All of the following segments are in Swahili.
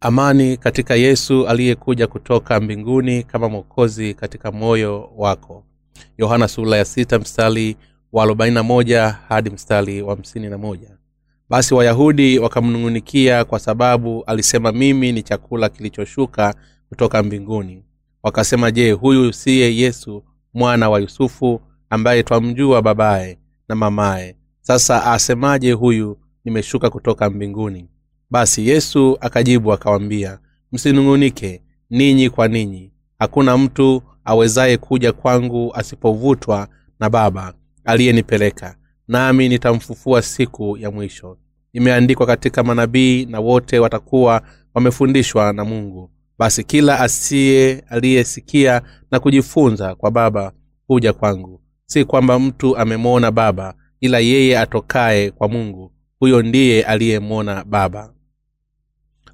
amani katika yesu aliyekuja kutoka mbinguni kama mwokozi katika moyo wako. Yohana sula ya sita mstari wa 41 hadi mstari wa 51 basi wayahudi wakamnung'unikia kwa sababu alisema mimi ni chakula kilichoshuka kutoka mbinguni. Wakasema je huyu siye yesu mwana wa yusufu ambaye twamjua babaye na mamaye? Sasa asemaje huyu nimeshuka kutoka mbinguni basi yesu akajibu akawambia msinung'unike ninyi kwa ninyi. Hakuna mtu awezaye kuja kwangu asipovutwa na baba aliyenipeleka nami nitamfufua siku ya mwisho. Imeandikwa katika manabii na wote watakuwa wamefundishwa na mungu. Basi kila asiye aliyesikia na kujifunza kwa baba huja kwangu. Si kwamba mtu amemwona baba ila yeye atokaye kwa mungu huyo ndiye aliyemwona baba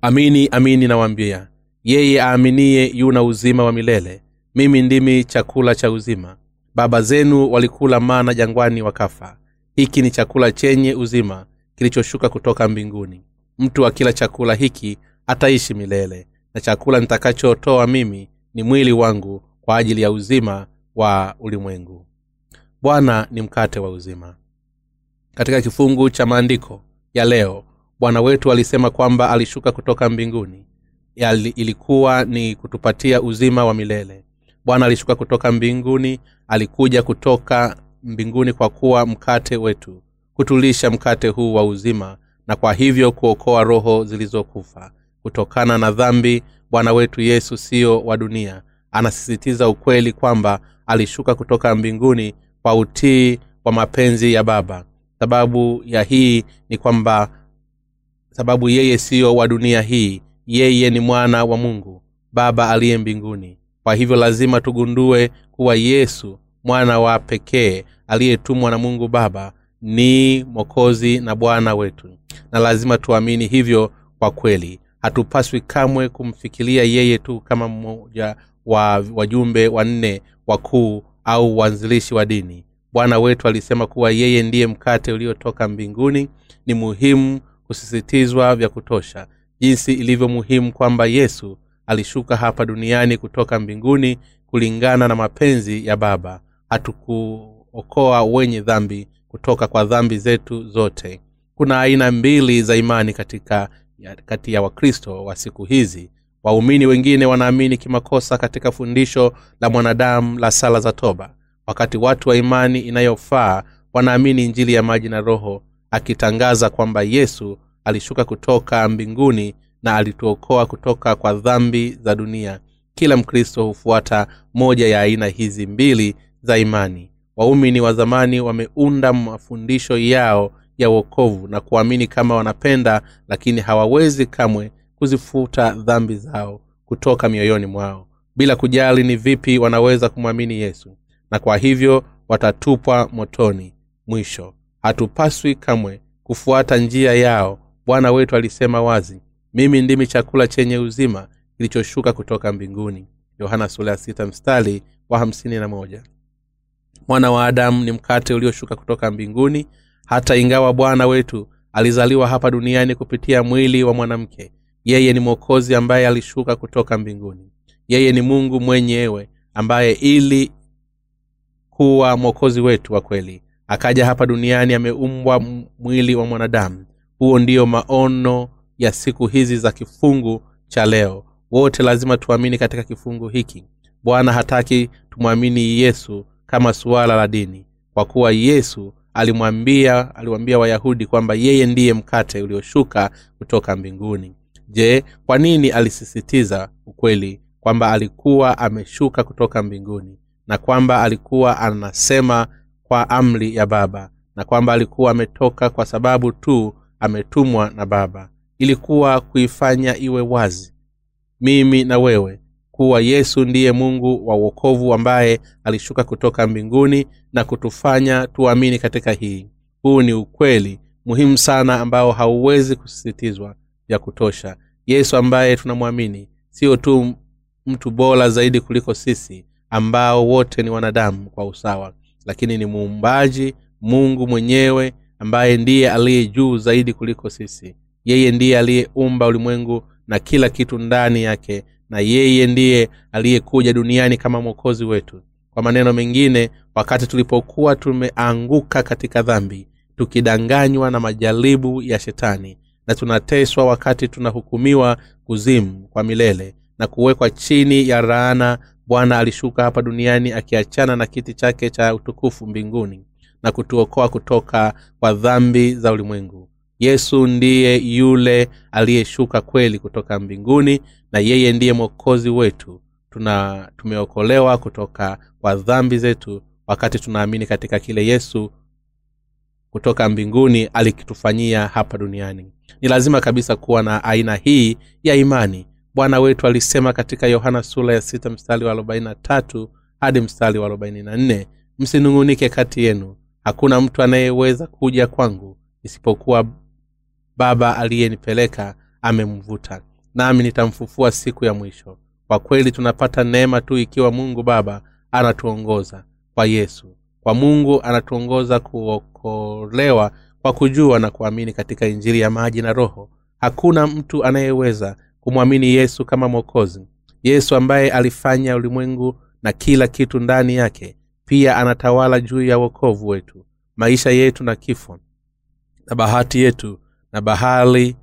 amini amini nawambia yeye aaminiye yuna uzima wa milele. Mimi ndimi chakula cha uzima. Baba zenu walikula mana jangwani wakafa. Hiki ni chakula chenye uzima kilichoshuka kutoka mbinguni. Mtu akila chakula hiki ataishi milele na chakula nitakachotoa mimi ni mwili wangu kwa ajili ya uzima wa ulimwengu. Bwana ni mkate wa uzima. Katika kifungu cha maandiko ya leo bwana wetu alisema kwamba alishuka kutoka mbinguni. Yali, ilikuwa ni kutupatia uzima wa milele. Bwana alishuka kutoka mbinguni alikuja kutoka mbinguni kwa kuwa mkate wetu kutulisha mkate huu wa uzima na kwa hivyo kuokoa roho zilizokufa. Kutokana na dhambi bwana wetu yesu siyo wa dunia. Anasisitiza ukweli kwamba alishuka kutoka mbinguni kwa utii wa mapenzi ya baba. Sababu ya hii ni kwamba sababu yeye siyo wa dunia hii. Yeye ni mwana wa mungu baba aliye mbinguni. Kwa hivyo lazima tugundue kuwa yesu mwana wa pekee aliyetumwa na mungu baba ni mwokozi na bwana wetu. Na lazima tuamini hivyo kwa kweli. Hatupaswi kamwe kumfikiria yeye tu kama mmoja wa wajumbe wanne wakuu au waanzilishi wa dini. Bwana wetu alisema kuwa yeye ndiye mkate uliotoka mbinguni ni muhimu kusisitizwa vya kutosha jinsi ilivyo muhimu kwamba yesu alishuka hapa duniani kutoka mbinguni kulingana na mapenzi ya baba. Hatukuokoa wenye dhambi kutoka kwa dhambi zetu zote. Kuna aina mbili za imani katika kati ya wakristo wa siku hizi. Waumini wengine wanaamini kimakosa katika fundisho la mwanadamu la sala za toba. Wakati watu wa imani inayofaa wanaamini injili ya maji na roho akitangaza kwamba yesu alishuka kutoka mbinguni na alituokoa kutoka kwa dhambi za dunia. Kila mkristo hufuata moja ya aina hizi mbili za imani. Waumini wa zamani wameunda mafundisho yao ya uokovu na kuamini kama wanapenda lakini hawawezi kamwe kuzifuta dhambi zao kutoka mioyoni mwao. Bila kujali ni vipi wanaweza kumwamini yesu. Na kwa hivyo watatupwa motoni mwisho hatupaswi kamwe kufuata njia yao. Bwana wetu alisema wazi mimi ndimi chakula chenye uzima kilichoshuka kutoka mbinguni. Yohana wa mwana wa adamu ni mkate ulioshuka kutoka mbinguni hata ingawa bwana wetu alizaliwa hapa duniani kupitia mwili wa mwanamke yeye ni mwokozi ambaye alishuka kutoka mbinguni. Yeye ni mungu mwenyewe ambaye ili kuwa mwokozi wetu wa kweli akaja hapa duniani ameumbwa mwili wa mwanadamu. Huo ndiyo maono ya siku hizi za kifungu cha leo. Wote lazima tuamini katika kifungu hiki. Bwana hataki tumwamini yesu kama suala la dini kwa kuwa yesu alimwambia aliwaambia wayahudi kwamba yeye ndiye mkate ulioshuka kutoka mbinguni. Je kwa nini alisisitiza ukweli kwamba alikuwa ameshuka kutoka mbinguni na kwamba alikuwa anasema kwa amri ya baba na kwamba alikuwa ametoka kwa sababu tu ametumwa na baba. Ilikuwa kuifanya iwe wazi mimi na wewe kuwa yesu ndiye mungu wa uokovu ambaye alishuka kutoka mbinguni na kutufanya tuamini katika hii. Huu ni ukweli muhimu sana ambao hauwezi kusisitizwa vya kutosha. Yesu ambaye tunamwamini sio tu mtu bora zaidi kuliko sisi ambao wote ni wanadamu kwa usawa lakini ni muumbaji mungu mwenyewe ambaye ndiye aliye juu zaidi kuliko sisi. Yeye ndiye aliyeumba ulimwengu na kila kitu ndani yake na yeye ndiye aliyekuja duniani kama mwokozi wetu. Kwa maneno mengine wakati tulipokuwa tumeanguka katika dhambi tukidanganywa na majaribu ya shetani na tunateswa wakati tunahukumiwa kuzimu kwa milele na kuwekwa chini ya raana bwana alishuka hapa duniani akiachana na kiti chake cha utukufu mbinguni na kutuokoa kutoka kwa dhambi za ulimwengu. Yesu ndiye yule aliyeshuka kweli kutoka mbinguni na yeye ndiye mwokozi wetu. Tuna tumeokolewa kutoka kwa dhambi zetu wakati tunaamini katika kile yesu kutoka mbinguni alikitufanyia hapa duniani. Ni lazima kabisa kuwa na aina hii ya imani bwana wetu alisema katika yohana sura ya sita mstari wa arobaini na tatu hadi mstari wa arobaini na nne msinung'unike kati yenu. Hakuna mtu anayeweza kuja kwangu isipokuwa baba aliyenipeleka amemvuta. Nami nitamfufua siku ya mwisho. Kwa kweli tunapata neema tu ikiwa mungu baba anatuongoza kwa yesu. Kwa mungu anatuongoza kuokolewa kwa kujua na kuamini katika injili ya maji na roho. Hakuna mtu anayeweza kumwamini yesu kama mwokozi. Yesu ambaye alifanya ulimwengu na kila kitu ndani yake pia anatawala juu ya wokovu wetu maisha yetu na kifo na bahati yetu na bahali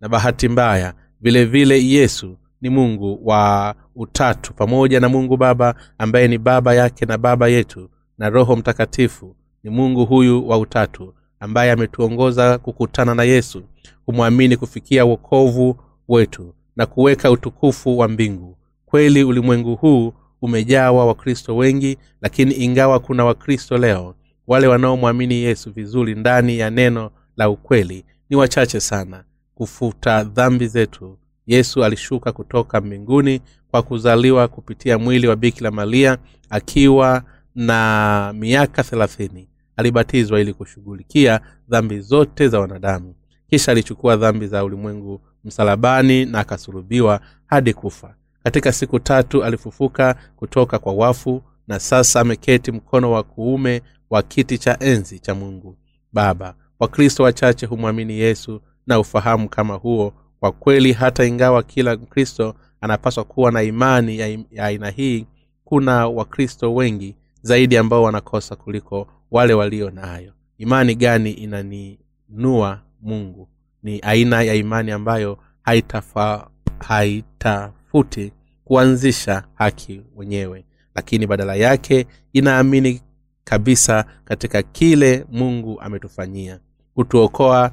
na bahati mbaya. Vile vile yesu ni mungu wa utatu pamoja na mungu baba ambaye ni baba yake na baba yetu na roho mtakatifu ni mungu huyu wa utatu ambaye ametuongoza kukutana na yesu kumwamini kufikia wokovu wetu na kuweka utukufu wa mbingu. Kweli ulimwengu huu umejawa wakristo wengi lakini ingawa kuna wakristo leo wale wanaomwamini yesu vizuri ndani ya neno la ukweli ni wachache sana. Kufuta dhambi zetu yesu alishuka kutoka mbinguni kwa kuzaliwa kupitia mwili wa bikira maria akiwa na miaka thelathini. Alibatizwa ili kushughulikia dhambi zote za wanadamu. Kisha alichukua dhambi za ulimwengu msalabani na akasulubiwa hadi kufa. Katika siku tatu alifufuka kutoka kwa wafu na sasa ameketi mkono wa kuume wa kiti cha enzi cha mungu baba. Wakristo wachache humwamini yesu na ufahamu kama huo. Kwa kweli hata ingawa kila mkristo anapaswa kuwa na imani ya aina hii kuna wakristo wengi zaidi ambao wanakosa kuliko wale walio nayo. Imani gani inaninua mungu ni aina ya imani ambayo haitafa, haitafuti kuanzisha haki wenyewe. Lakini badala yake inaamini kabisa katika kile mungu ametufanyia. Kutuokoa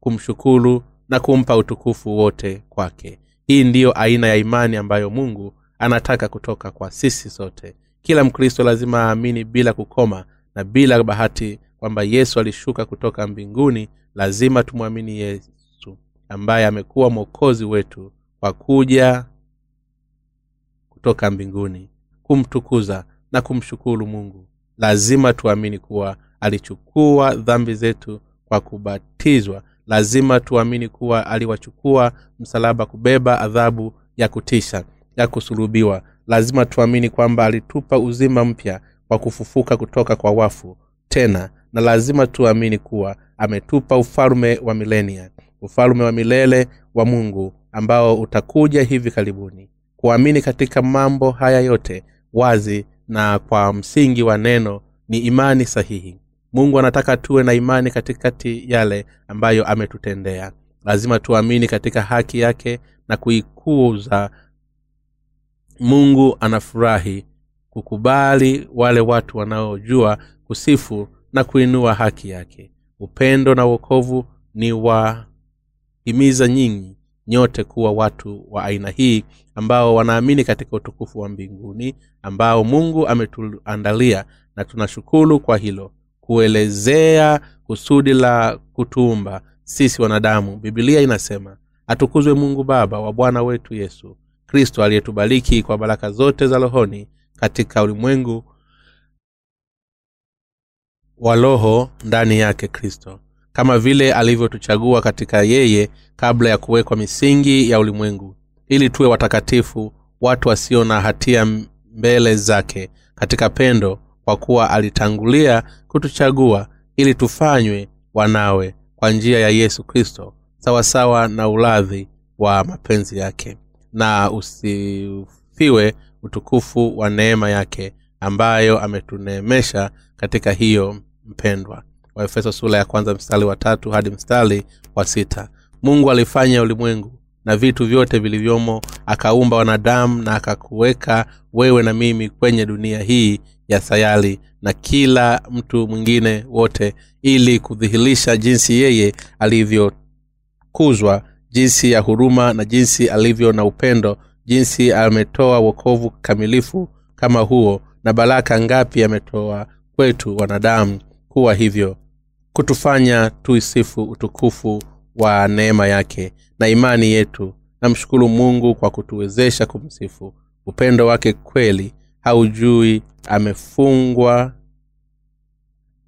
kumshukuru na kumpa utukufu wote kwake. Hii ndiyo aina ya imani ambayo mungu anataka kutoka kwa sisi sote. Kila mkristo lazima aamini bila kukoma na bila bahati kwamba yesu alishuka kutoka mbinguni lazima tumwamini ambaye amekuwa mwokozi wetu kwa kuja kutoka mbinguni kumtukuza na kumshukuru mungu. Lazima tuamini kuwa alichukua dhambi zetu kwa kubatizwa. Lazima tuamini kuwa aliwachukua msalaba kubeba adhabu ya kutisha ya kusulubiwa. Lazima tuamini kwamba alitupa uzima mpya kwa kufufuka kutoka kwa wafu tena na lazima tuamini kuwa ametupa ufalume wa milenia ufalume wa milele wa mungu ambao utakuja hivi karibuni. Kuamini katika mambo haya yote wazi na kwa msingi wa neno ni imani sahihi. Mungu anataka tuwe na imani katikati yale ambayo ametutendea. Lazima tuamini katika haki yake na kuikuza. Mungu anafurahi kukubali wale watu wanaojua kusifu na kuinua haki yake. Upendo na uokovu ni wahimiza nyinyi nyote kuwa watu wa aina hii ambao wanaamini katika utukufu wa mbinguni ambao mungu ametuandalia na tunashukuru kwa hilo. Kuelezea kusudi la kutuumba sisi wanadamu bibilia inasema atukuzwe mungu baba wa bwana wetu yesu kristo aliyetubariki kwa baraka zote za rohoni katika ulimwengu wa roho ndani yake kristo kama vile alivyotuchagua katika yeye kabla ya kuwekwa misingi ya ulimwengu ili tuwe watakatifu watu wasio na hatia mbele zake katika pendo kwa kuwa alitangulia kutuchagua ili tufanywe wanawe kwa njia ya yesu kristo sawasawa na uladhi wa mapenzi yake. Na usifiwe utukufu wa neema yake ambayo ametuneemesha katika hiyo mpendwa waefeso sura ya kwanza mstari wa tatu hadi mstari wa sita. Mungu alifanya ulimwengu na vitu vyote vilivyomo akaumba wanadamu na akakuweka wewe na mimi kwenye dunia hii ya sayari na kila mtu mwingine wote ili kudhihirisha jinsi yeye alivyokuzwa jinsi ya huruma na jinsi alivyo na upendo jinsi ametoa wokovu kamilifu kama huo na baraka ngapi ametoa kwetu wanadamu kuwa hivyo kutufanya tuisifu utukufu wa neema yake na imani yetu. Namshukuru mungu kwa kutuwezesha kumsifu. Upendo wake kweli haujui amefungwa.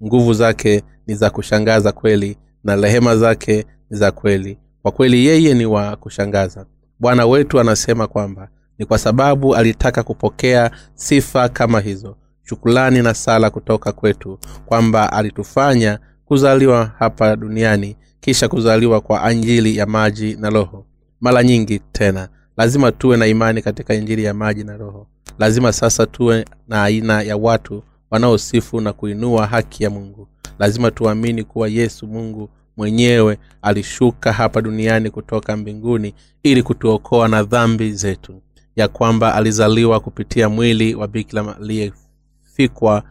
Nguvu zake ni za kushangaza kweli na rehema zake ni za kweli. Kwa kweli yeye ni wa kushangaza. Bwana wetu anasema kwamba ni kwa sababu alitaka kupokea sifa kama hizo. Shukulani na sala kutoka kwetu kwamba alitufanya kuzaliwa hapa duniani kisha kuzaliwa kwa anjili ya maji na roho. Mara nyingi tena lazima tuwe na imani katika injili ya maji na roho. Lazima sasa tuwe na aina ya watu wanaosifu na kuinua haki ya mungu. Lazima tuamini kuwa yesu mungu mwenyewe alishuka hapa duniani kutoka mbinguni ili kutuokoa na dhambi zetu. Ya kwamba alizaliwa kupitia mwili wa bikira aliyefikwa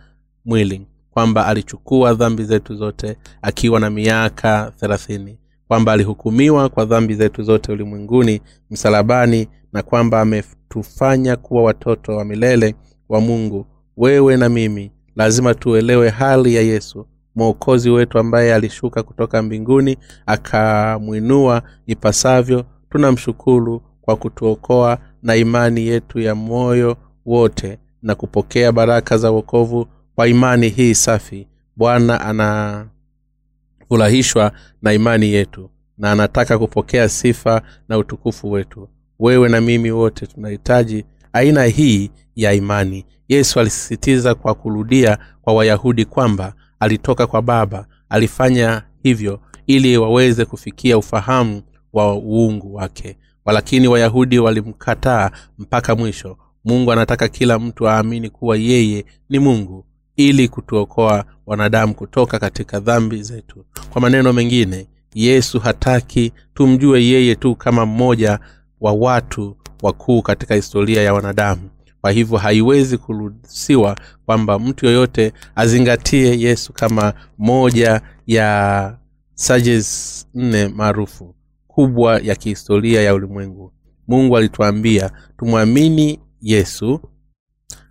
mwili kwamba alichukua dhambi zetu zote akiwa na miaka thelathini kwamba alihukumiwa kwa dhambi zetu zote ulimwenguni msalabani na kwamba ametufanya kuwa watoto wa milele wa mungu. Wewe na mimi lazima tuelewe hali ya yesu mwokozi wetu ambaye alishuka kutoka mbinguni akamwinua ipasavyo. Tunamshukuru kwa kutuokoa na imani yetu ya moyo wote na kupokea baraka za wokovu kwa imani hii safi bwana anafurahishwa na imani yetu na anataka kupokea sifa na utukufu wetu. Wewe na mimi wote tunahitaji aina hii ya imani. Yesu alisisitiza kwa kurudia kwa wayahudi kwamba alitoka kwa baba alifanya hivyo ili waweze kufikia ufahamu wa uungu wake. Walakini wayahudi walimkataa mpaka mwisho. Mungu anataka kila mtu aamini kuwa yeye ni mungu ili kutuokoa wanadamu kutoka katika dhambi zetu. Kwa maneno mengine yesu hataki tumjue yeye tu kama mmoja wa watu wakuu katika historia ya wanadamu. Kwa hivyo haiwezi kuruhusiwa kwamba mtu yoyote azingatie yesu kama moja ya sages nne maarufu kubwa ya kihistoria ya ulimwengu. Mungu alituambia tumwamini yesu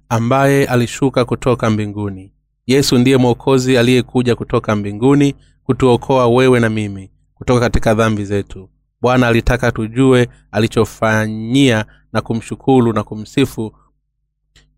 ambaye alishuka kutoka mbinguni. Yesu ndiye mwokozi aliyekuja kutoka mbinguni kutuokoa wewe na mimi kutoka katika dhambi zetu. Bwana alitaka tujue alichofanyia na kumshukuru na kumsifu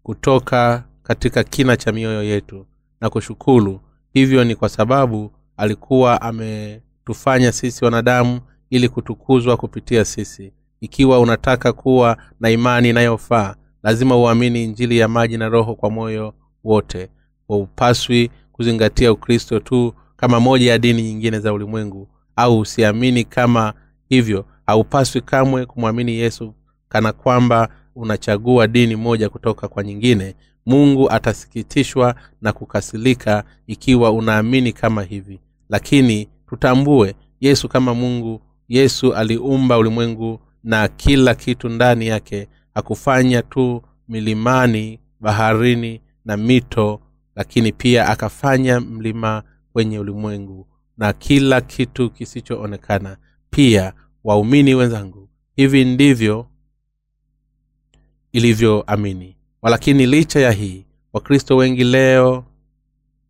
kutoka katika kina cha mioyo yetu na kushukuru. Hivyo ni kwa sababu alikuwa ametufanya sisi wanadamu ili kutukuzwa kupitia sisi. Ikiwa unataka kuwa na imani inayofaa lazima uamini injili ya maji na roho kwa moyo wote. Waupaswi kuzingatia ukristo tu kama moja ya dini nyingine za ulimwengu. Au usiamini kama hivyo. Haupaswi kamwe kumwamini yesu kana kwamba unachagua dini moja kutoka kwa nyingine. Mungu atasikitishwa na kukasilika ikiwa unaamini kama hivi. Lakini tutambue yesu kama mungu yesu aliumba ulimwengu na kila kitu ndani yake hakufanya tu milimani baharini na mito lakini pia akafanya mlima kwenye ulimwengu na kila kitu kisichoonekana. Pia waumini wenzangu hivi ndivyo ilivyoamini. Walakini licha ya hii wakristo wengi leo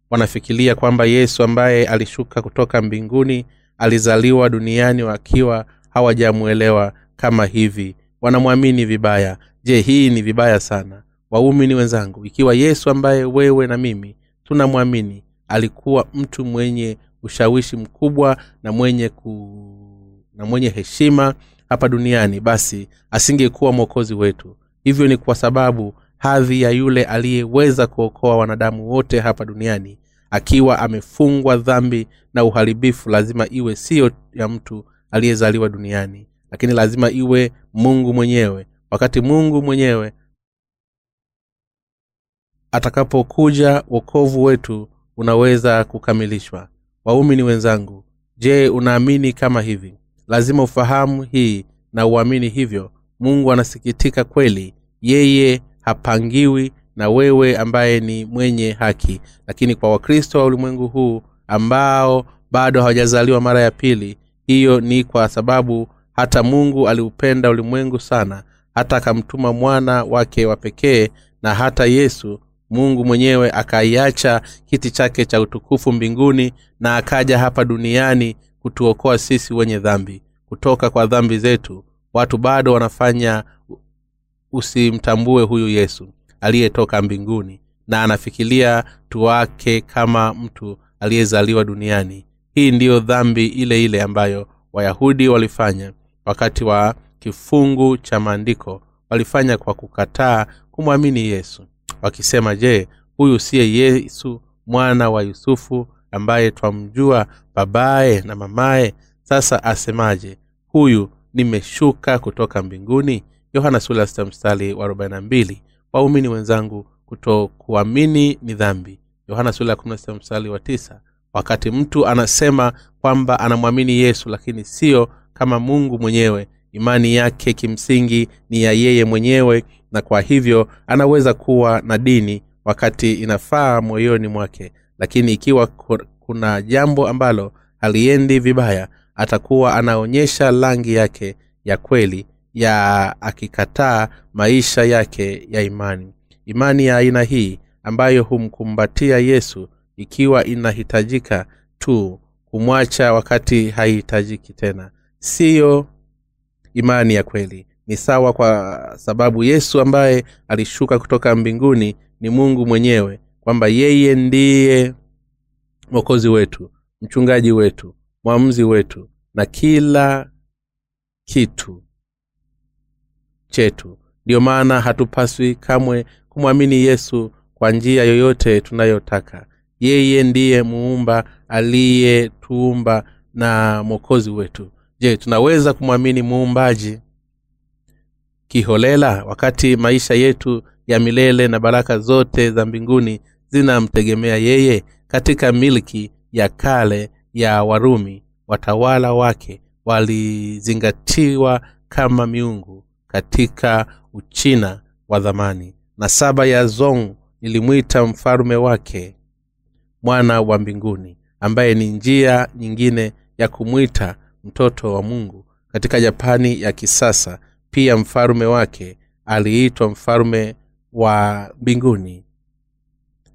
wanafikiria kwamba yesu ambaye alishuka kutoka mbinguni alizaliwa duniani wakiwa hawajamwelewa kama hivi wanamwamini vibaya. Je hii ni vibaya sana? Waumini wenzangu. Ikiwa yesu ambaye wewe na mimi tunamwamini alikuwa mtu mwenye ushawishi mkubwa na mwenye ku... na mwenye heshima hapa duniani basi asingekuwa mwokozi wetu. Hivyo ni kwa sababu hadhi ya yule aliyeweza kuokoa wanadamu wote hapa duniani akiwa amefungwa dhambi na uharibifu lazima iwe siyo ya mtu aliyezaliwa duniani lakini lazima iwe mungu mwenyewe. Wakati mungu mwenyewe atakapokuja wokovu wetu unaweza kukamilishwa. Waumini wenzangu je unaamini kama hivi? Lazima ufahamu hii na uamini hivyo. Mungu anasikitika kweli. Yeye hapangiwi na wewe ambaye ni mwenye haki. Lakini kwa wakristo wa ulimwengu huu ambao bado hawajazaliwa mara ya pili hiyo ni kwa sababu hata mungu aliupenda ulimwengu sana hata akamtuma mwana wake wa pekee na hata yesu mungu mwenyewe akaiacha kiti chake cha utukufu mbinguni na akaja hapa duniani kutuokoa sisi wenye dhambi. Kutoka kwa dhambi zetu watu bado wanafanya usimtambue huyu yesu aliyetoka mbinguni na anafikiria tuwake kama mtu aliyezaliwa duniani. Hii ndiyo dhambi ile ile ambayo wayahudi walifanya wakati wa kifungu cha maandiko walifanya kwa kukataa kumwamini yesu wakisema je huyu siye yesu mwana wa yusufu ambaye twamjua babaye na mamaye? Sasa asemaje huyu nimeshuka kutoka mbinguni? Yohana mstari wa waumini wenzangu kutokuamini ni dhambi. Yohana wa 9 wakati mtu anasema kwamba anamwamini yesu lakini siyo kama mungu mwenyewe. Imani yake kimsingi ni ya yeye mwenyewe na kwa hivyo anaweza kuwa na dini wakati inafaa moyoni mwake. Lakini ikiwa kuna jambo ambalo haliendi vibaya atakuwa anaonyesha rangi yake ya kweli ya akikataa maisha yake ya imani. Imani ya aina hii ambayo humkumbatia yesu ikiwa inahitajika tu kumwacha wakati haihitajiki tena siyo imani ya kweli. Ni sawa kwa sababu yesu ambaye alishuka kutoka mbinguni ni mungu mwenyewe kwamba yeye ndiye mwokozi wetu mchungaji wetu mwamuzi wetu na kila kitu chetu. Ndiyo maana hatupaswi kamwe kumwamini yesu kwa njia yoyote tunayotaka. Yeye ndiye muumba aliyetuumba na mwokozi wetu je tunaweza kumwamini muumbaji? Kiholela wakati maisha yetu ya milele na baraka zote za mbinguni zinamtegemea yeye katika milki ya kale ya warumi watawala wake walizingatiwa kama miungu katika uchina wa dhamani na saba ya zong ilimwita mfalume wake mwana wa mbinguni ambaye ni njia nyingine ya kumwita mtoto wa mungu katika japani ya kisasa pia mfalume wake aliitwa mfalume wa mbinguni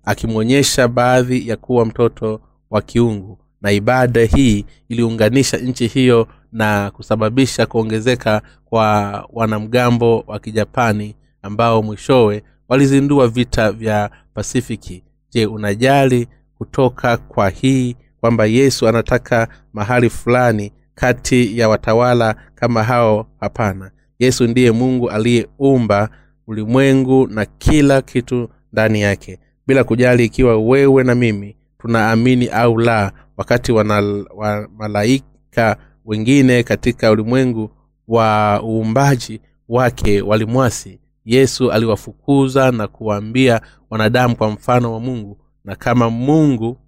akimwonyesha baadhi ya kuwa mtoto wa kiungu. Na ibada hii iliunganisha nchi hiyo na kusababisha kuongezeka kwa wanamgambo wa kijapani ambao mwishowe walizindua vita vya pasifiki. Je unajali kutoka kwa hii kwamba yesu anataka mahali fulani kati ya watawala kama hao? Hapana. Yesu ndiye mungu aliyeumba ulimwengu na kila kitu ndani yake. Bila kujali ikiwa wewe na mimi tunaamini au la wakati wana, wa malaika wengine katika ulimwengu wa uumbaji wake walimwasi. Yesu aliwafukuza na kuwaambia wanadamu kwa mfano wa mungu. Na kama mungu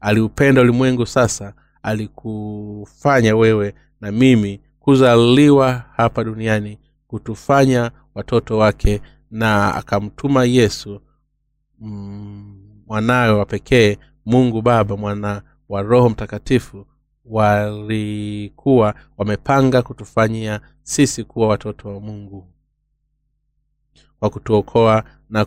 aliupenda ulimwengu sasa alikufanya wewe na mimi kuzaliwa hapa duniani kutufanya watoto wake na akamtuma yesu mwanawe wa pekee mungu baba mwana wa roho mtakatifu. Walikuwa wamepanga kutufanyia sisi kuwa watoto wa mungu kwa kutuokoa na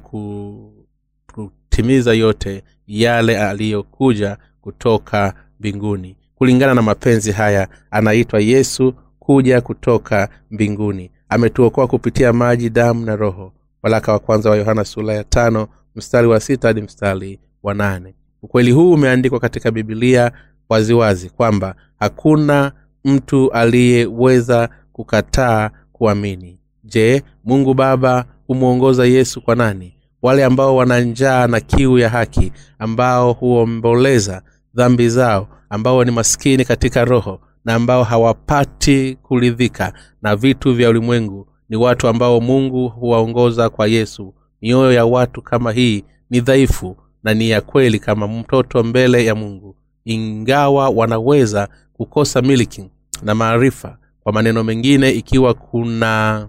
kutimiza yote yale aliyokuja kutoka mbinguni kulingana na mapenzi haya anaitwa yesu kuja kutoka mbinguni. Ametuokoa kupitia maji damu na roho. Walaka wa kwanza wa yohana sura ya tano mstari wa sita hadi mstari wa nane. Ukweli huu umeandikwa katika bibilia waziwazi kwamba hakuna mtu aliyeweza kukataa kuamini. Je mungu baba humwongoza yesu kwa nani? Wale ambao wana njaa na kiu ya haki ambao huomboleza dhambi zao ambao ni maskini katika roho na ambao hawapati kuridhika na vitu vya ulimwengu ni watu ambao mungu huwaongoza kwa yesu. Mioyo ya watu kama hii ni dhaifu na ni ya kweli kama mtoto mbele ya mungu. Ingawa wanaweza kukosa miliki na maarifa kwa maneno mengine ikiwa kuna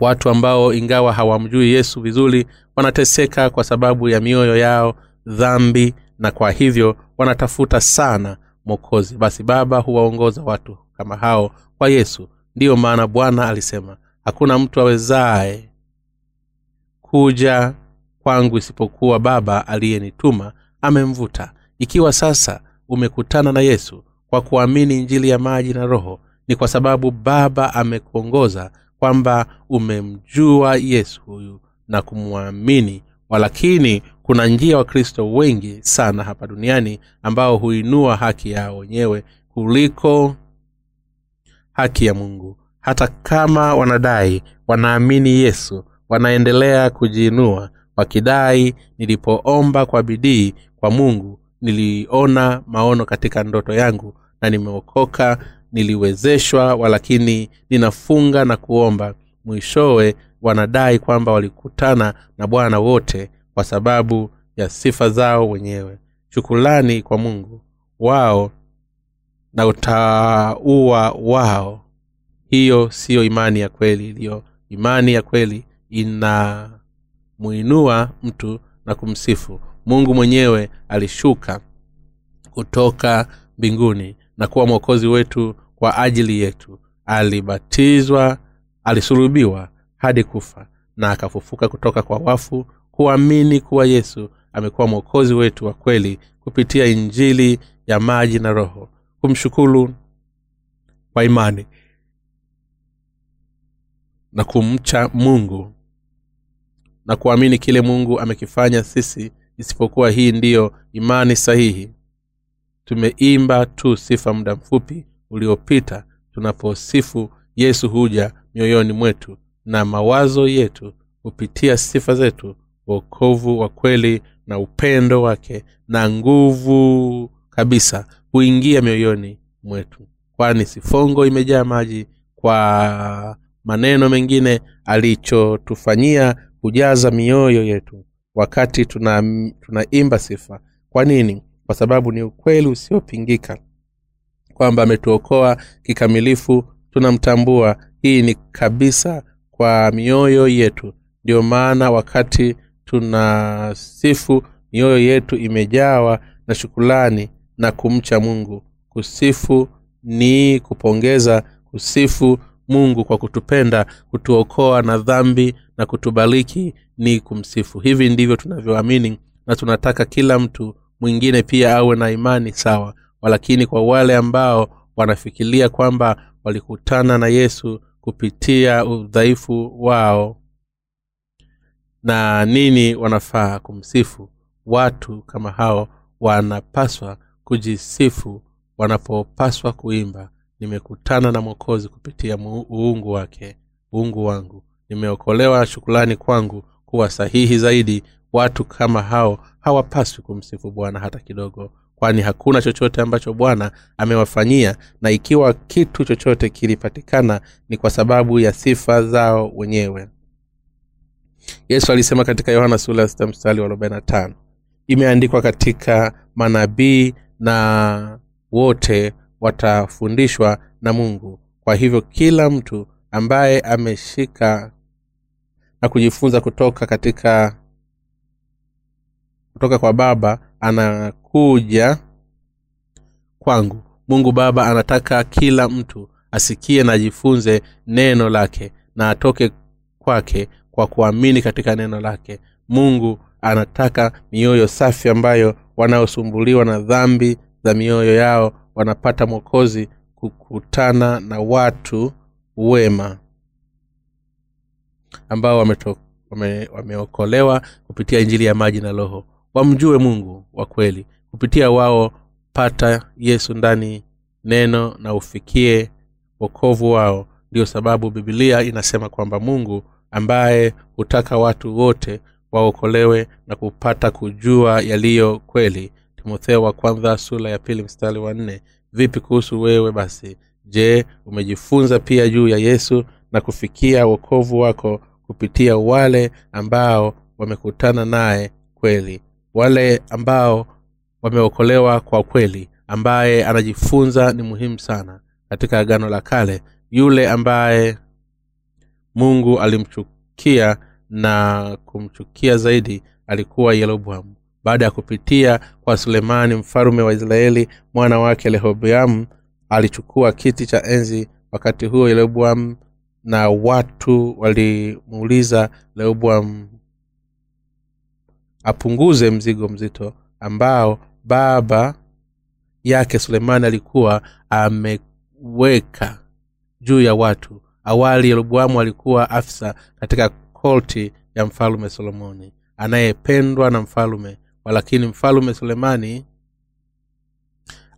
watu ambao ingawa hawamjui yesu vizuri wanateseka kwa sababu ya mioyo yao dhambi na kwa hivyo wanatafuta sana mokozi basi baba huwaongoza watu kama hao kwa yesu. Ndiyo maana bwana alisema hakuna mtu awezaye kuja kwangu isipokuwa baba aliyenituma amemvuta. Ikiwa sasa umekutana na yesu kwa kuamini njili ya maji na roho ni kwa sababu baba amekuongoza kwamba umemjua yesu huyu na kumwamini walakini kuna njia wakristo wengi sana hapa duniani ambao huinua haki yao wenyewe kuliko haki ya mungu. Hata kama wanadai wanaamini yesu wanaendelea kujiinua wakidai nilipoomba kwa bidii kwa mungu niliona maono katika ndoto yangu na nimeokoka niliwezeshwa walakini ninafunga na kuomba. Mwishowe wanadai kwamba walikutana na bwana wote kwa sababu ya sifa zao wenyewe. Shukulani kwa mungu. Wao na utaua wao. Hiyo siyo imani ya kweli iliyo imani ya kweli inamuinua mtu na kumsifu. Mungu mwenyewe alishuka kutoka mbinguni na kuwa mwokozi wetu kwa ajili yetu. Alibatizwa alisulubiwa hadi kufa na akafufuka kutoka kwa wafu kuamini kuwa yesu amekuwa mwokozi wetu wa kweli kupitia injili ya maji na roho. Kumshukuru kwa imani na kumcha mungu na kuamini kile mungu amekifanya sisi isipokuwa hii ndiyo imani sahihi. Tumeimba tu sifa muda mfupi uliopita tunaposifu yesu huja mioyoni mwetu na mawazo yetu hupitia sifa zetu wokovu wa kweli na upendo wake na nguvu kabisa huingia mioyoni mwetu. Kwani sifongo imejaa maji kwa maneno mengine alichotufanyia hujaza mioyo yetu wakati tunaimba tuna, sifa. Kwa nini? Kwa sababu ni ukweli usiopingika kwamba ametuokoa kikamilifu tunamtambua. Hii ni kabisa kwa mioyo yetu. Ndiyo maana wakati tunasifu mioyo yetu imejawa na shukulani na kumcha mungu. Kusifu ni kupongeza kusifu mungu kwa kutupenda kutuokoa na dhambi na kutubariki ni kumsifu. Hivi ndivyo tunavyoamini na tunataka kila mtu mwingine pia awe na imani sawa. Walakini kwa wale ambao wanafikiria kwamba walikutana na yesu kupitia udhaifu wao na nini wanafaa kumsifu watu kama hao wanapaswa kujisifu wanapopaswa kuimba. Nimekutana na mwokozi kupitia uungu wake uungu wangu. Nimeokolewa shukulani kwangu kuwa sahihi zaidi. Watu kama hao hawapaswi kumsifu bwana hata kidogo kwani hakuna chochote ambacho bwana amewafanyia na ikiwa kitu chochote kilipatikana ni kwa sababu ya sifa zao wenyewe yesu alisema katika yohana sula sita mstari wa arobaini tano imeandikwa katika manabii na wote watafundishwa na mungu. Kwa hivyo kila mtu ambaye ameshika na kujifunza kutoka katika kutoka kwa baba anakuja kwangu. Mungu baba anataka kila mtu asikie na ajifunze neno lake na atoke kwake kwa kuamini katika neno lake. Mungu anataka mioyo safi ambayo wanaosumbuliwa na dhambi za mioyo yao wanapata mwokozi kukutana na watu wema ambao wameokolewa wame, wame kupitia injili ya maji na roho. Wamjue mungu wa kweli. Kupitia wao pata yesu ndani neno na ufikie wokovu wao. Ndio sababu bibilia inasema kwamba mungu ambaye hutaka watu wote waokolewe na kupata kujua yaliyo kweli. Timotheo wa kwanza sura ya pili mstari wa nne. Vipi kuhusu wewe basi? Je umejifunza pia juu ya yesu na kufikia wokovu wako kupitia wale ambao wamekutana naye kweli? Wale ambao wameokolewa kwa kweli ambaye anajifunza ni muhimu sana. Katika agano la kale yule ambaye mungu alimchukia na kumchukia zaidi alikuwa yeroboamu. Baada ya kupitia kwa sulemani mfalume wa israeli mwana wake rehoboamu alichukua kiti cha enzi. Wakati huo yeroboamu na watu walimuuliza rehoboamu apunguze mzigo mzito ambao baba yake sulemani alikuwa ameweka juu ya watu awali yeroboamu alikuwa afisa katika kolti ya mfalume solomoni anayependwa na mfalume walakini mfalume sulemani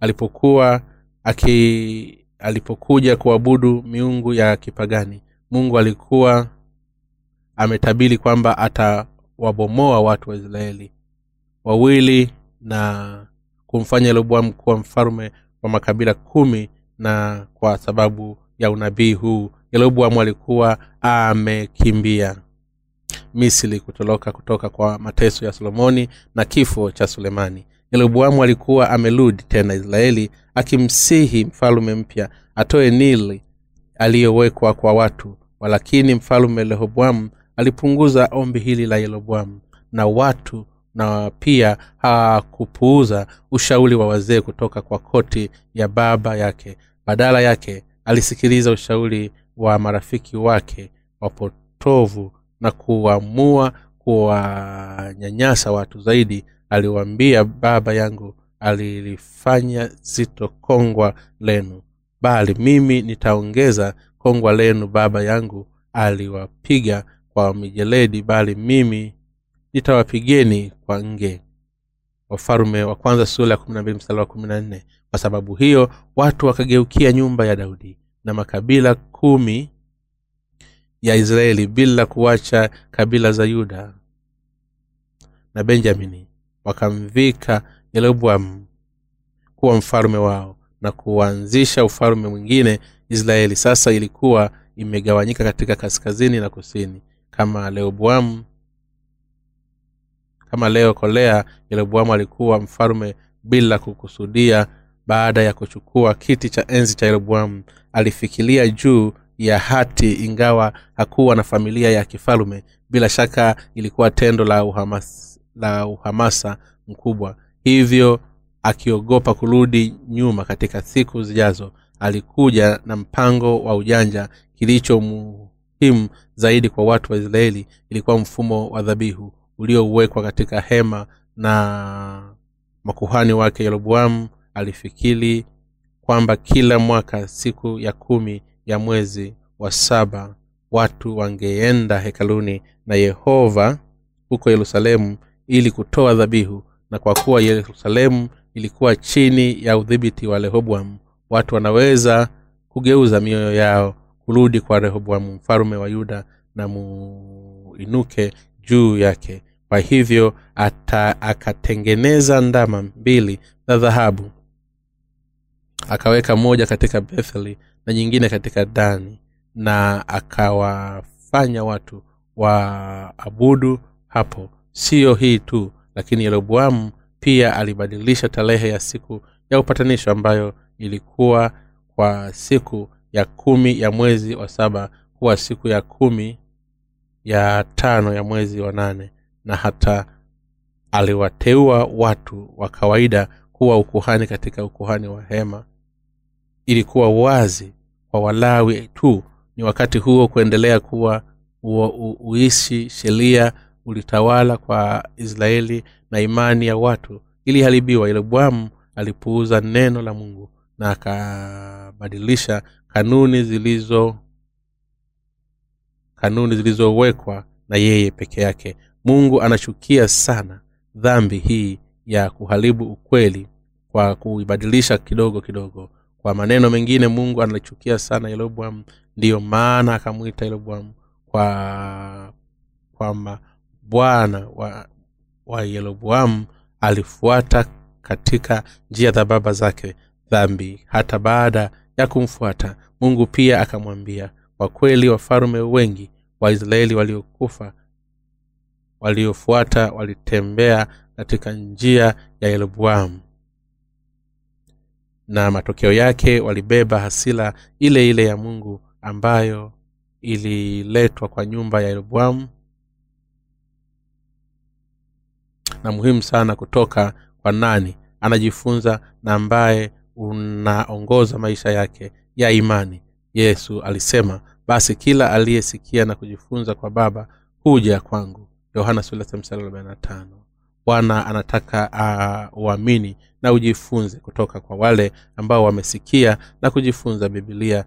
alipokuwa aki alipokuja kuabudu miungu ya kipagani. Mungu alikuwa ametabili kwamba atawabomoa watu wa israeli wawili na kumfanya yeroboamu kuwa mfalume wa makabila kumi na kwa sababu ya unabii huu yeroboamu alikuwa amekimbia misri kutoloka kutoka kwa mateso ya solomoni na kifo cha sulemani. Yeroboamu alikuwa amerudi tena israeli akimsihi mfalume mpya atoe nili aliyowekwa kwa watu walakini mfalume rehoboamu alipunguza ombi hili la yeroboamu. Na watu na pia hakupuuza ushauri wa wazee kutoka kwa koti ya baba yake. Badala yake alisikiliza ushauri wa marafiki wake wapotovu na kuamua kuwanyanyasa watu zaidi aliwaambia baba yangu alilifanya zito kongwa lenu bali mimi nitaongeza kongwa lenu baba yangu aliwapiga kwa mijeledi bali mimi nitawapigeni kwa nge. Wafalume wa kwanza sura ya kumi na mbili mstari wa kumi na nne. Kwa sababu hiyo watu wakageukia nyumba ya daudi na makabila kumi ya israeli bila kuacha kabila za yuda na benjamini. Wakamvika yeroboamu kuwa mfalume wao na kuanzisha ufalume mwingine israeli. Sasa ilikuwa imegawanyika katika kaskazini na kusini. Kama rehoboamu kama leo kolea yeroboamu alikuwa mfalume bila kukusudia baada ya kuchukua kiti cha enzi cha yeroboamu alifikiria juu ya hati ingawa hakuwa na familia ya kifalume bila shaka ilikuwa tendo la uhamas, la uhamasa mkubwa. Hivyo akiogopa kurudi nyuma katika siku zijazo alikuja na mpango wa ujanja. Kilicho muhimu zaidi kwa watu wa israeli ilikuwa mfumo wa dhabihu uliowekwa katika hema na makuhani wake yeroboamu alifikiri kwamba kila mwaka siku ya kumi ya mwezi wa saba watu wangeenda hekaluni na yehova huko yerusalemu ili kutoa dhabihu. Na kwa kuwa yerusalemu ilikuwa chini ya udhibiti wa rehoboamu watu wanaweza kugeuza mioyo yao kurudi kwa rehoboamu mfalume wa yuda na muinuke juu yake. Kwa hivyo ata, akatengeneza ndama mbili za dhahabu akaweka moja katika betheli na nyingine katika dani na akawafanya watu waabudu hapo. Siyo hii tu lakini yeroboamu pia alibadilisha tarehe ya siku ya upatanisho ambayo ilikuwa kwa siku ya kumi ya mwezi wa saba kuwa siku ya kumi ya tano ya mwezi wa nane. Na hata aliwateua watu wa kawaida kuwa ukuhani katika ukuhani wa hema ilikuwa wazi kwa walawi tu. Ni wakati huo kuendelea kuwa uishi sheria ulitawala kwa israeli na imani ya watu. Iliharibiwa yeroboamu alipuuza neno la mungu na akabadilisha kanuni zilizo kanuni zilizowekwa na yeye peke yake. Mungu anachukia sana dhambi hii ya kuharibu ukweli kwa kuibadilisha kidogo kidogo kwa maneno mengine mungu analichukia sana yeroboamu ndiyo maana akamwita yeroboamu kwa kwamba bwana wa, wa yeroboamu alifuata katika njia za baba zake dhambi hata baada ya kumfuata. Mungu pia akamwambia kwa kweli wafalume wengi waisraeli waliokufa waliofuata walitembea katika njia ya yeroboamu na matokeo yake walibeba hasila ile ile ya mungu ambayo ililetwa kwa nyumba ya yeroboamu na muhimu sana kutoka kwa nani? Anajifunza na ambaye unaongoza maisha yake ya imani. Yesu alisema basi kila aliyesikia na kujifunza kwa baba huja kwangu. Yohana bwana anataka uamini na ujifunze kutoka kwa wale ambao wamesikia na kujifunza bibilia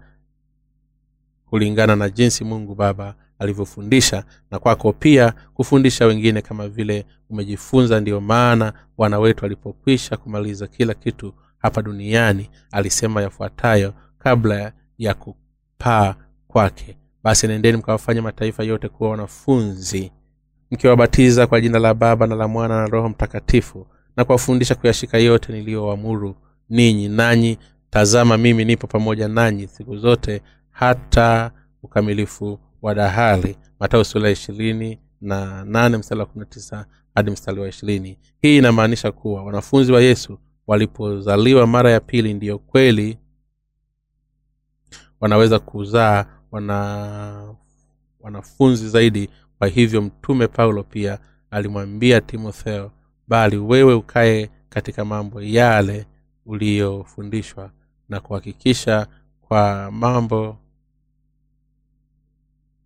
kulingana na jinsi mungu baba alivyofundisha na kwako pia kufundisha wengine kama vile umejifunza. Ndiyo maana bwana wetu alipokwisha kumaliza kila kitu hapa duniani alisema yafuatayo kabla ya kupaa kwake. Basi nendeni mkawafanya mataifa yote kuwa wanafunzi mkiwabatiza kwa jina la baba na la mwana na roho mtakatifu na kuwafundisha kuyashika yote niliyoamuru ninyi. Nanyi tazama mimi nipo pamoja nanyi siku zote hata ukamilifu wa dahari. Matao sula ishirini na nane mstari wa kumi tisa hadi mstari wa ishirini. Hii inamaanisha kuwa wanafunzi wa yesu walipozaliwa mara ya pili ndiyo kweli wanaweza kuzaa wana wanafunzi zaidi kwa hivyo mtume paulo pia alimwambia timotheo bali wewe ukaye katika mambo yale uliyofundishwa na kuhakikisha kwa mambo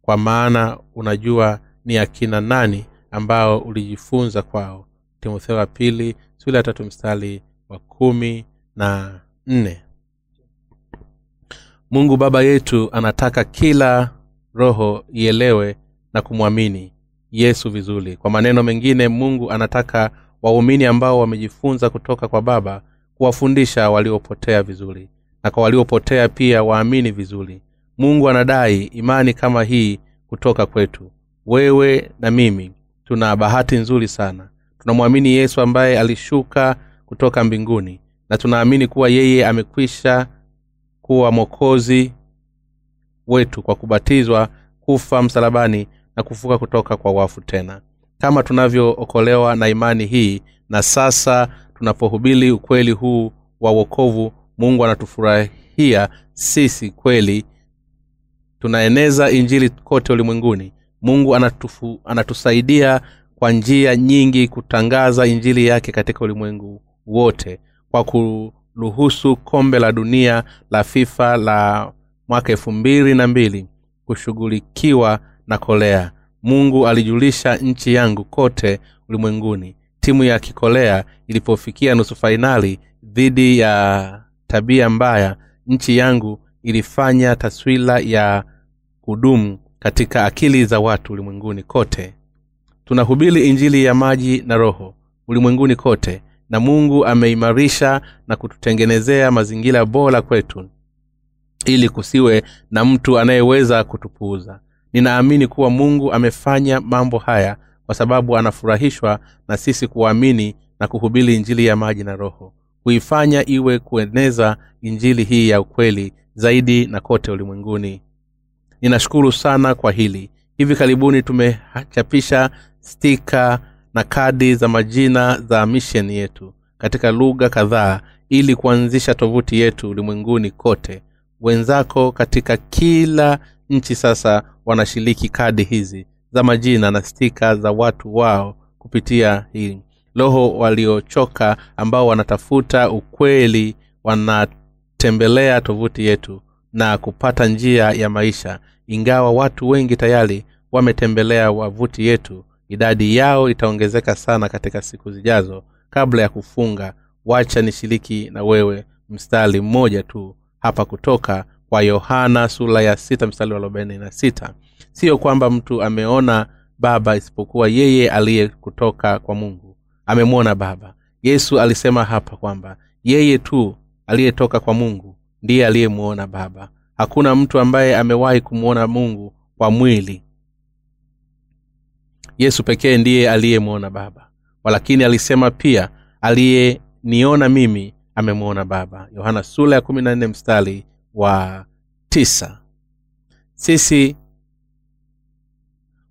kwa maana unajua ni akina nani ambao ulijifunza kwao. Timotheo wa pili sula tatu mstari wa kumi na nne. Mungu baba yetu anataka kila roho ielewe na kumwamini yesu vizuri. Kwa maneno mengine mungu anataka waumini ambao wamejifunza kutoka kwa baba kuwafundisha waliopotea vizuri. Na kwa waliopotea pia waamini vizuri. Mungu anadai imani kama hii kutoka kwetu. Wewe na mimi tuna bahati nzuri sana. Tunamwamini yesu ambaye alishuka kutoka mbinguni. Na tunaamini kuwa yeye amekwisha kuwa mwokozi wetu kwa kubatizwa kufa msalabani na kufuka kutoka kwa wafu tena. Kama tunavyookolewa na imani hii na sasa tunapohubili ukweli huu wa wokovu mungu anatufurahia sisi kweli. Tunaeneza injili kote ulimwenguni. Mungu anatufu, anatusaidia kwa njia nyingi kutangaza injili yake katika ulimwengu wote kwa kuruhusu kombe la dunia la fifa la mwaka elfu mbili na mbili kushughulikiwa na kolea. Mungu alijulisha nchi yangu kote ulimwenguni. Timu ya kikolea ilipofikia nusu fainali dhidi ya tabia mbaya nchi yangu ilifanya taswira ya kudumu katika akili za watu ulimwenguni kote. Tunahubiri injili ya maji na roho ulimwenguni kote na mungu ameimarisha na kututengenezea mazingira bora kwetu ili kusiwe na mtu anayeweza kutupuuza ninaamini kuwa mungu amefanya mambo haya kwa sababu anafurahishwa na sisi kuamini na kuhubiri injili ya maji na roho. Kuifanya iwe kueneza injili hii ya ukweli zaidi na kote ulimwenguni. Ninashukuru sana kwa hili. Hivi karibuni tumechapisha stika na kadi za majina za misheni yetu katika lugha kadhaa ili kuanzisha tovuti yetu ulimwenguni kote. Wenzako katika kila nchi sasa wanashiriki kadi hizi za majina na stika za watu wao kupitia hii roho waliochoka ambao wanatafuta ukweli wanatembelea tovuti yetu na kupata njia ya maisha. Ingawa watu wengi tayari wametembelea wavuti yetu idadi yao itaongezeka sana katika siku zijazo. Kabla ya kufunga wacha nishiriki na wewe mstari mmoja tu hapa kutoka kwa yohana sura ya sita mstari wa arobaini na sita. Siyo kwamba mtu ameona baba isipokuwa yeye aliye kutoka kwa mungu. Amemwona baba. Yesu alisema hapa kwamba yeye tu aliyetoka kwa mungu ndiye aliyemwona baba. Hakuna mtu ambaye amewahi kumwona mungu kwa mwili. Yesu pekee ndiye aliyemwona baba. Walakini alisema pia aliyeniona mimi amemwona baba. Yohana sula ya kumi na nne mstari wa tisa. Sisi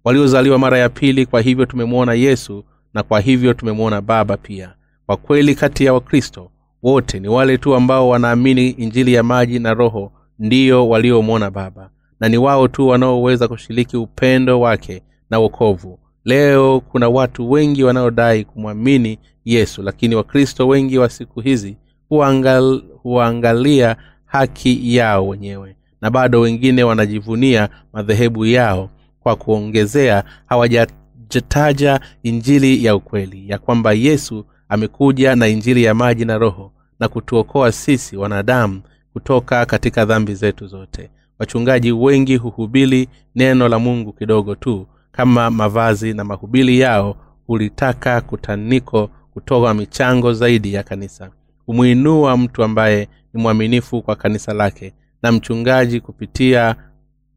waliozaliwa mara ya pili kwa hivyo tumemwona yesu na kwa hivyo tumemwona baba pia. Kwa kweli kati ya wakristo wote ni wale tu ambao wanaamini injili ya maji na roho ndiyo waliomwona baba. Na ni wao tu wanaoweza kushiriki upendo wake na wokovu. Leo kuna watu wengi wanaodai kumwamini yesu lakini wakristo wengi wa siku hizi huangal, huangalia haki yao wenyewe na bado wengine wanajivunia madhehebu yao kwa kuongezea hawajataja injili ya ukweli ya kwamba yesu amekuja na injili ya maji na roho na kutuokoa sisi wanadamu kutoka katika dhambi zetu zote. Wachungaji wengi huhubili neno la mungu kidogo tu kama mavazi na mahubili yao hulitaka kutaniko kutoa michango zaidi ya kanisa humwinua mtu ambaye ni mwaminifu kwa kanisa lake na mchungaji kupitia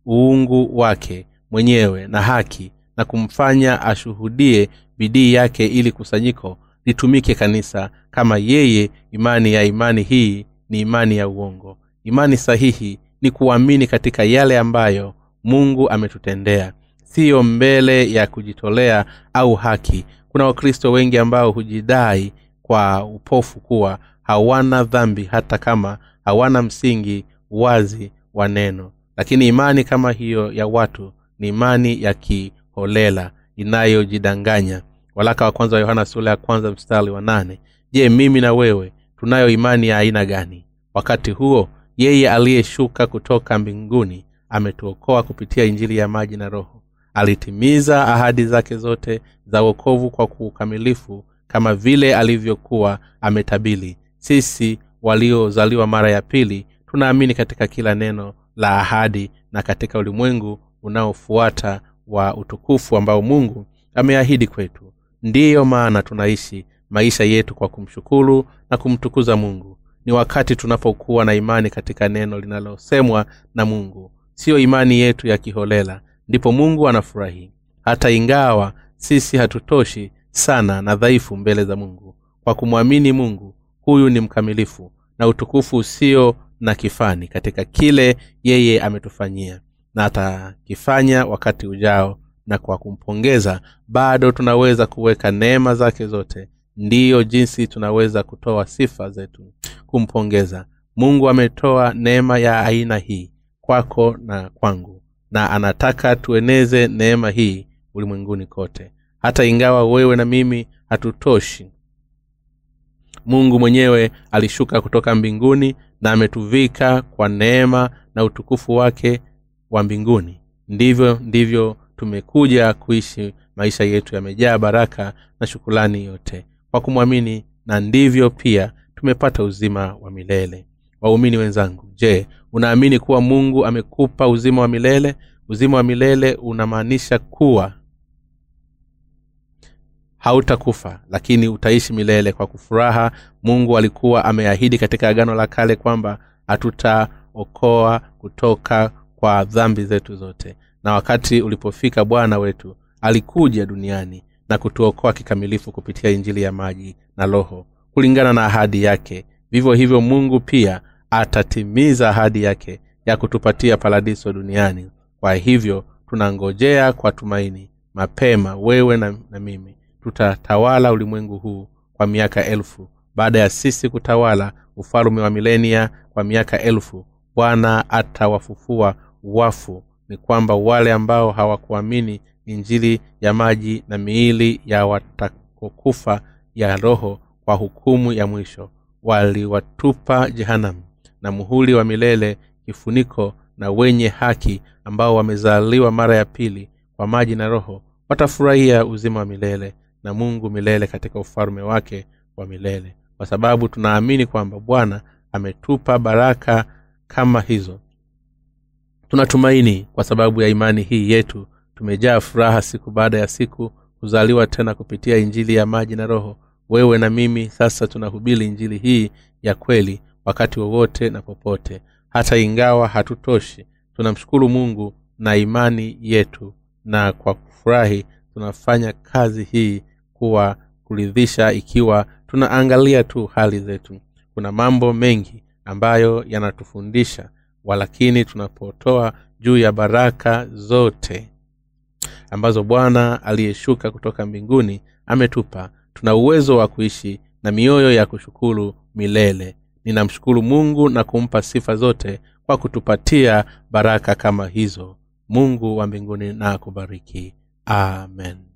uungu wake mwenyewe na haki na kumfanya ashuhudie bidii yake ili kusanyiko litumike kanisa kama yeye. Imani ya imani hii ni imani ya uongo. Imani sahihi ni kuamini katika yale ambayo mungu ametutendea siyo mbele ya kujitolea au haki. Kuna wakristo wengi ambao hujidai kwa upofu kuwa hawana dhambi hata kama hawana msingi wazi wa neno. Lakini imani kama hiyo ya watu ni imani ya kiholela inayojidanganya. Walaka wa kwanza wa yohana sura ya kwanza mstari wa nane. Je mimi na wewe tunayo imani ya aina gani? Wakati huo yeye aliyeshuka kutoka mbinguni ametuokoa kupitia injili ya maji na roho. Alitimiza ahadi zake zote za wokovu kwa kuukamilifu kama vile alivyokuwa ametabili sisi waliozaliwa mara ya pili tunaamini katika kila neno la ahadi na katika ulimwengu unaofuata wa utukufu ambao mungu ameahidi kwetu. Ndiyo maana tunaishi maisha yetu kwa kumshukuru na kumtukuza mungu. Ni wakati tunapokuwa na imani katika neno linalosemwa na mungu. Siyo imani yetu ya kiholela ndipo mungu anafurahi. Hata ingawa sisi hatutoshi sana na dhaifu mbele za mungu. Kwa kumwamini mungu huyu ni mkamilifu na utukufu usio na kifani katika kile yeye ametufanyia. Na atakifanya wakati ujao na kwa kumpongeza bado tunaweza kuweka neema zake zote. Ndiyo jinsi tunaweza kutoa sifa zetu kumpongeza. Mungu ametoa neema ya aina hii kwako na kwangu na anataka tueneze neema hii ulimwenguni kote. Hata ingawa wewe na mimi hatutoshi mungu mwenyewe alishuka kutoka mbinguni na ametuvika kwa neema na utukufu wake wa mbinguni. Ndivyo ndivyo tumekuja kuishi maisha yetu yamejaa baraka na shukulani yote. Kwa kumwamini na ndivyo pia tumepata uzima wa milele. Waumini wenzangu je unaamini kuwa mungu amekupa uzima wa milele? Uzima wa milele unamaanisha kuwa hautakufa lakini utaishi milele kwa kufuraha. Mungu alikuwa ameahidi katika agano la kale kwamba hatutaokoa kutoka kwa dhambi zetu zote. Na wakati ulipofika bwana wetu alikuja duniani na kutuokoa kikamilifu kupitia injili ya maji na roho. Kulingana na ahadi yake vivyo hivyo mungu pia atatimiza ahadi yake ya kutupatia paradiso duniani. Kwa hivyo tunangojea kwa tumaini mapema wewe na, na mimi tutatawala ulimwengu huu kwa miaka elfu. Baada ya sisi kutawala ufalume wa milenia kwa miaka elfu bwana atawafufua wafu. Ni kwamba wale ambao hawakuamini injili ya maji na miili ya watakokufa ya roho kwa hukumu ya mwisho waliwatupa jehanamu na muhuli wa milele kifuniko na wenye haki ambao wamezaliwa mara ya pili kwa maji na roho watafurahia uzima wa milele na mungu milele katika ufalme wake wa milele. Kwa sababu tunaamini kwamba bwana ametupa baraka kama hizo. Tunatumaini kwa sababu ya imani hii yetu. Tumejaa furaha siku baada ya siku kuzaliwa tena kupitia injili ya maji na roho. Wewe na mimi sasa tunahubiri injili hii ya kweli wakati wowote na popote. Hata ingawa hatutoshi tunamshukuru mungu na imani yetu. Na kwa kufurahi tunafanya kazi hii kuwa kuridhisha ikiwa tunaangalia tu hali zetu. Kuna mambo mengi ambayo yanatufundisha walakini tunapotoa juu ya baraka zote ambazo bwana aliyeshuka kutoka mbinguni ametupa tuna uwezo wa kuishi na mioyo ya kushukuru milele. Ninamshukuru mungu na kumpa sifa zote kwa kutupatia baraka kama hizo. Mungu wa mbinguni na akubariki. Amen